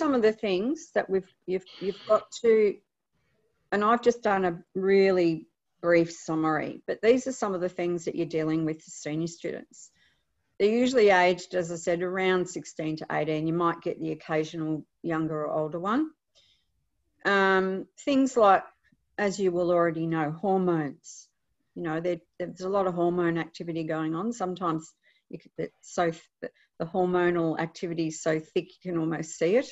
some of the things that we've you've you've got to, and I've just done a really brief summary, but these are some of the things that you're dealing with as senior students. They're usually aged, as I said, around 16 to 18. You might get the occasional younger or older one. Um, things like, as you will already know, hormones. You know, there's a lot of hormone activity going on. Sometimes so the hormonal activity is so thick you can almost see it.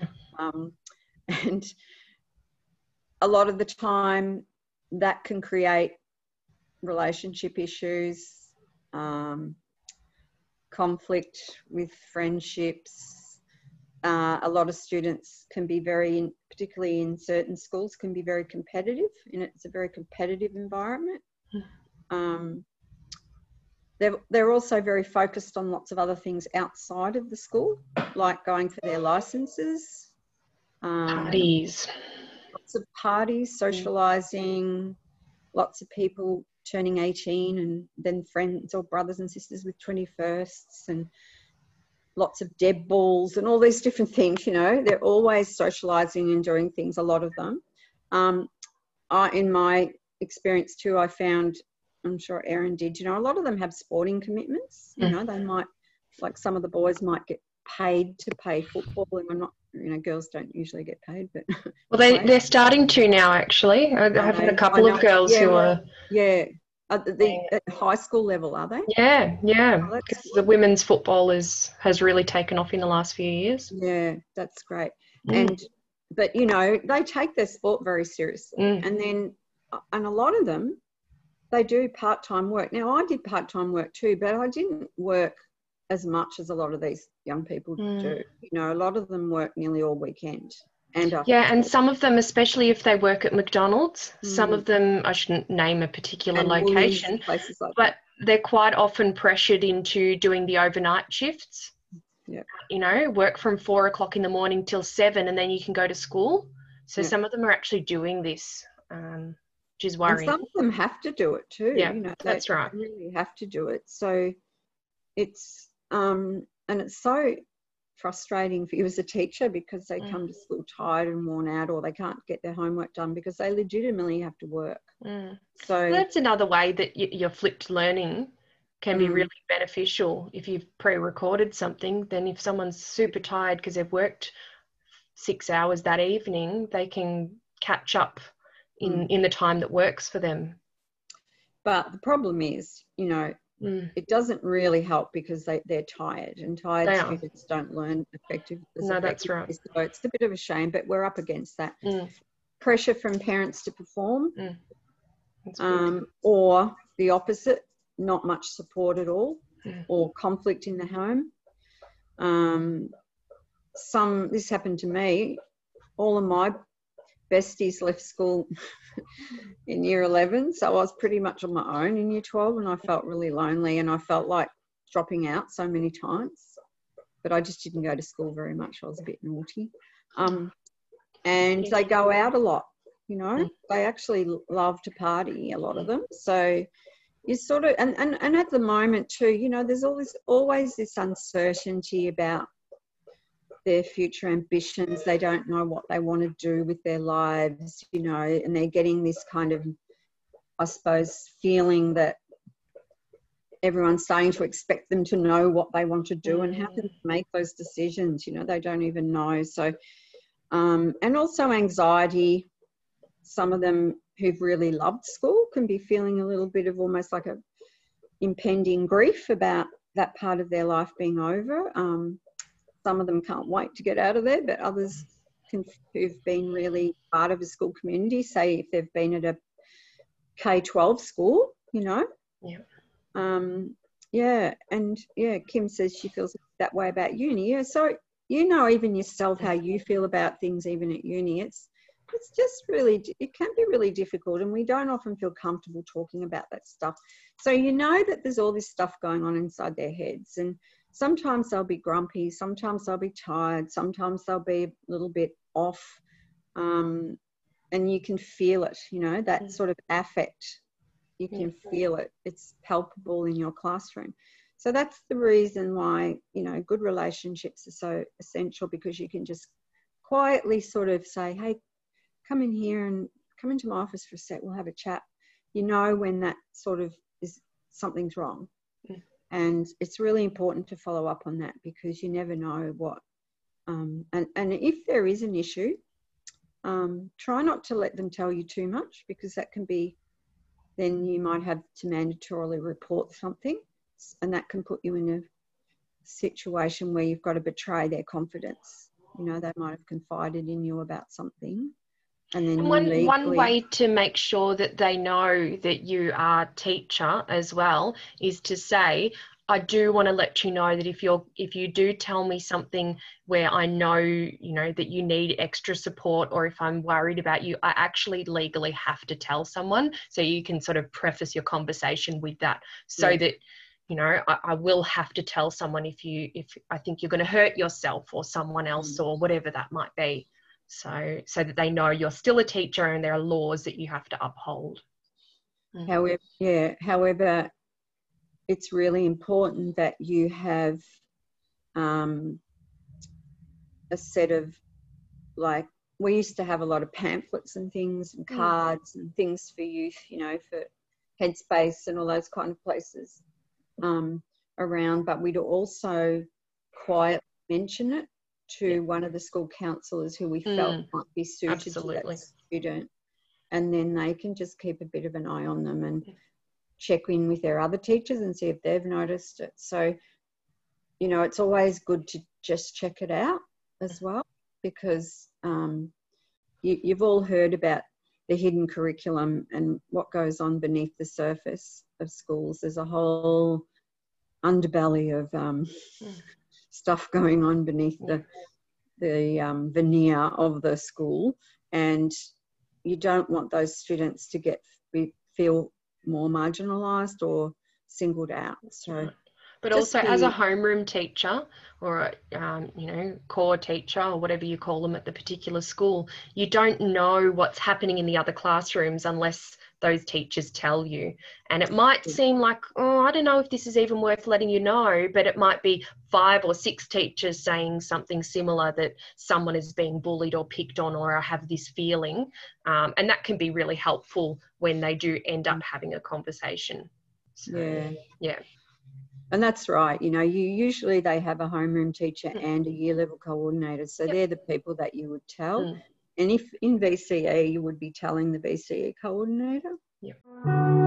Um, and a lot of the time, that can create relationship issues, um, conflict with friendships. Uh, a lot of students can be very, particularly in certain schools, can be very competitive, and it's a very competitive environment. Hmm. Um, they're, they're also very focused on lots of other things outside of the school, like going for their licenses. Um, parties. Lots of parties, socialising, lots of people turning 18 and then friends or brothers and sisters with 21sts and lots of deb balls and all these different things, you know. They're always socialising and doing things, a lot of them. Um, I, in my experience too, I found I'm sure Erin did. You know, a lot of them have sporting commitments. You mm. know, they might, like some of the boys might get paid to play football, and I'm not. You know, girls don't usually get paid, but well, they they're starting to now. Actually, I have had a couple of girls yeah, who are yeah. At the at high school level, are they? Yeah, yeah. Oh, the women's football is has really taken off in the last few years. Yeah, that's great. Mm. And but you know, they take their sport very seriously, mm. and then and a lot of them they do part time work. Now, I did part time work too, but I didn't work as much as a lot of these young people mm. do. You know, a lot of them work nearly all weekend. And yeah, and some of them, especially if they work at McDonald's, mm. some of them, I shouldn't name a particular and location, like but that. they're quite often pressured into doing the overnight shifts. Yeah. You know, work from four o'clock in the morning till seven, and then you can go to school. So some of them are actually doing this. Um, which is worrying. And some of them have to do it too. Yeah, you know, that's right. Really have to do it. So it's um, and it's so frustrating for you as a teacher because they mm. come to school tired and worn out, or they can't get their homework done because they legitimately have to work. Mm. So that's another way that your flipped learning can mm. be really beneficial if you've pre-recorded something. Then if someone's super tired because they've worked six hours that evening, they can catch up in mm. in the time that works for them but the problem is you know mm. it doesn't really help because they, they're tired and tired they students are. don't learn effectively no that's right so it's a bit of a shame but we're up against that mm. pressure from parents to perform mm. um, or the opposite not much support at all mm. or conflict in the home um, some this happened to me all of my besties left school in year 11 so i was pretty much on my own in year 12 and i felt really lonely and i felt like dropping out so many times but i just didn't go to school very much. I was a bit naughty. Um, and they go out a lot you know? Mm. they actually love to party a lot of them. So you sort of and, and, and at the moment too you know there's always always this uncertainty about their future ambitions. They don't know what they want to do with their lives, you know, and they're getting this kind of, I suppose, feeling that everyone's starting to expect them to know what they want to do and how to make those decisions. You know, they don't even know. So, um, and also anxiety. Some of them who've really loved school can be feeling a little bit of almost like a impending grief about that part of their life being over. Um, some of them can't wait to get out of there, but others can, who've been really part of a school community, say if they've been at a K 12 school, you know. Yeah. Um, yeah, and yeah, Kim says she feels that way about uni. Yeah, so you know, even yourself, how you feel about things, even at uni. It's it's just really it can be really difficult, and we don't often feel comfortable talking about that stuff. So you know that there's all this stuff going on inside their heads, and sometimes they'll be grumpy, sometimes they'll be tired, sometimes they'll be a little bit off. Um, and you can feel it, you know, that sort of affect. You can feel it, it's palpable in your classroom. So that's the reason why, you know, good relationships are so essential because you can just quietly sort of say, hey, come in here and come into my office for a sec, we'll have a chat. You know when that sort of is something's wrong. And it's really important to follow up on that because you never know what um, and, and if there is an issue, um, try not to let them tell you too much because that can be, then you might have to mandatorily report something and that can put you in a situation where you've got to betray their confidence. You know, they might have confided in you about something. And then one, legally... one way to make sure that they know that you are teacher as well is to say, I do want to let you know that if you're if you do tell me something where I know you know that you need extra support or if I'm worried about you, I actually legally have to tell someone. So you can sort of preface your conversation with that, so yeah. that you know I, I, will have to tell someone if you if I think you're going to hurt yourself or someone else mm. or whatever that might be. So so that they know you're still a teacher and there are laws that you have to uphold. Mm. However, yeah. However, it's really important that you have um, a set of like we used to have a lot of pamphlets and things and mm. cards and things for youth you know for headspace and all those kind of places um, around but we'd also quietly mention it to yeah. one of the school counselors who we felt mm. might be suited Absolutely. to that student and then they can just keep a bit of an eye on them and check in with their other teachers and see if they've noticed it. So, you know, it's always good to just check it out as well because um, you, you've all heard about the hidden curriculum and what goes on beneath the surface of schools. There's a whole underbelly of um, stuff going on beneath the the um, veneer of the school, and you don't want those students to get be, feel more marginalised or singled out. So, but also as a homeroom teacher or a, um, you know core teacher or whatever you call them at the particular school, you don't know what's happening in the other classrooms unless those teachers tell you. And it might seem like, oh, I don't know if this is even worth letting you know, but it might be five or six teachers saying something similar that someone is being bullied or picked on, or I have this feeling. Um, and that can be really helpful when they do end up having a conversation. So, yeah. Yeah. And that's right. You know, you usually they have a homeroom teacher mm. and a year level coordinator. So yep. they're the people that you would tell. Mm. And if in VCA, you would be telling the VCA coordinator. Yeah.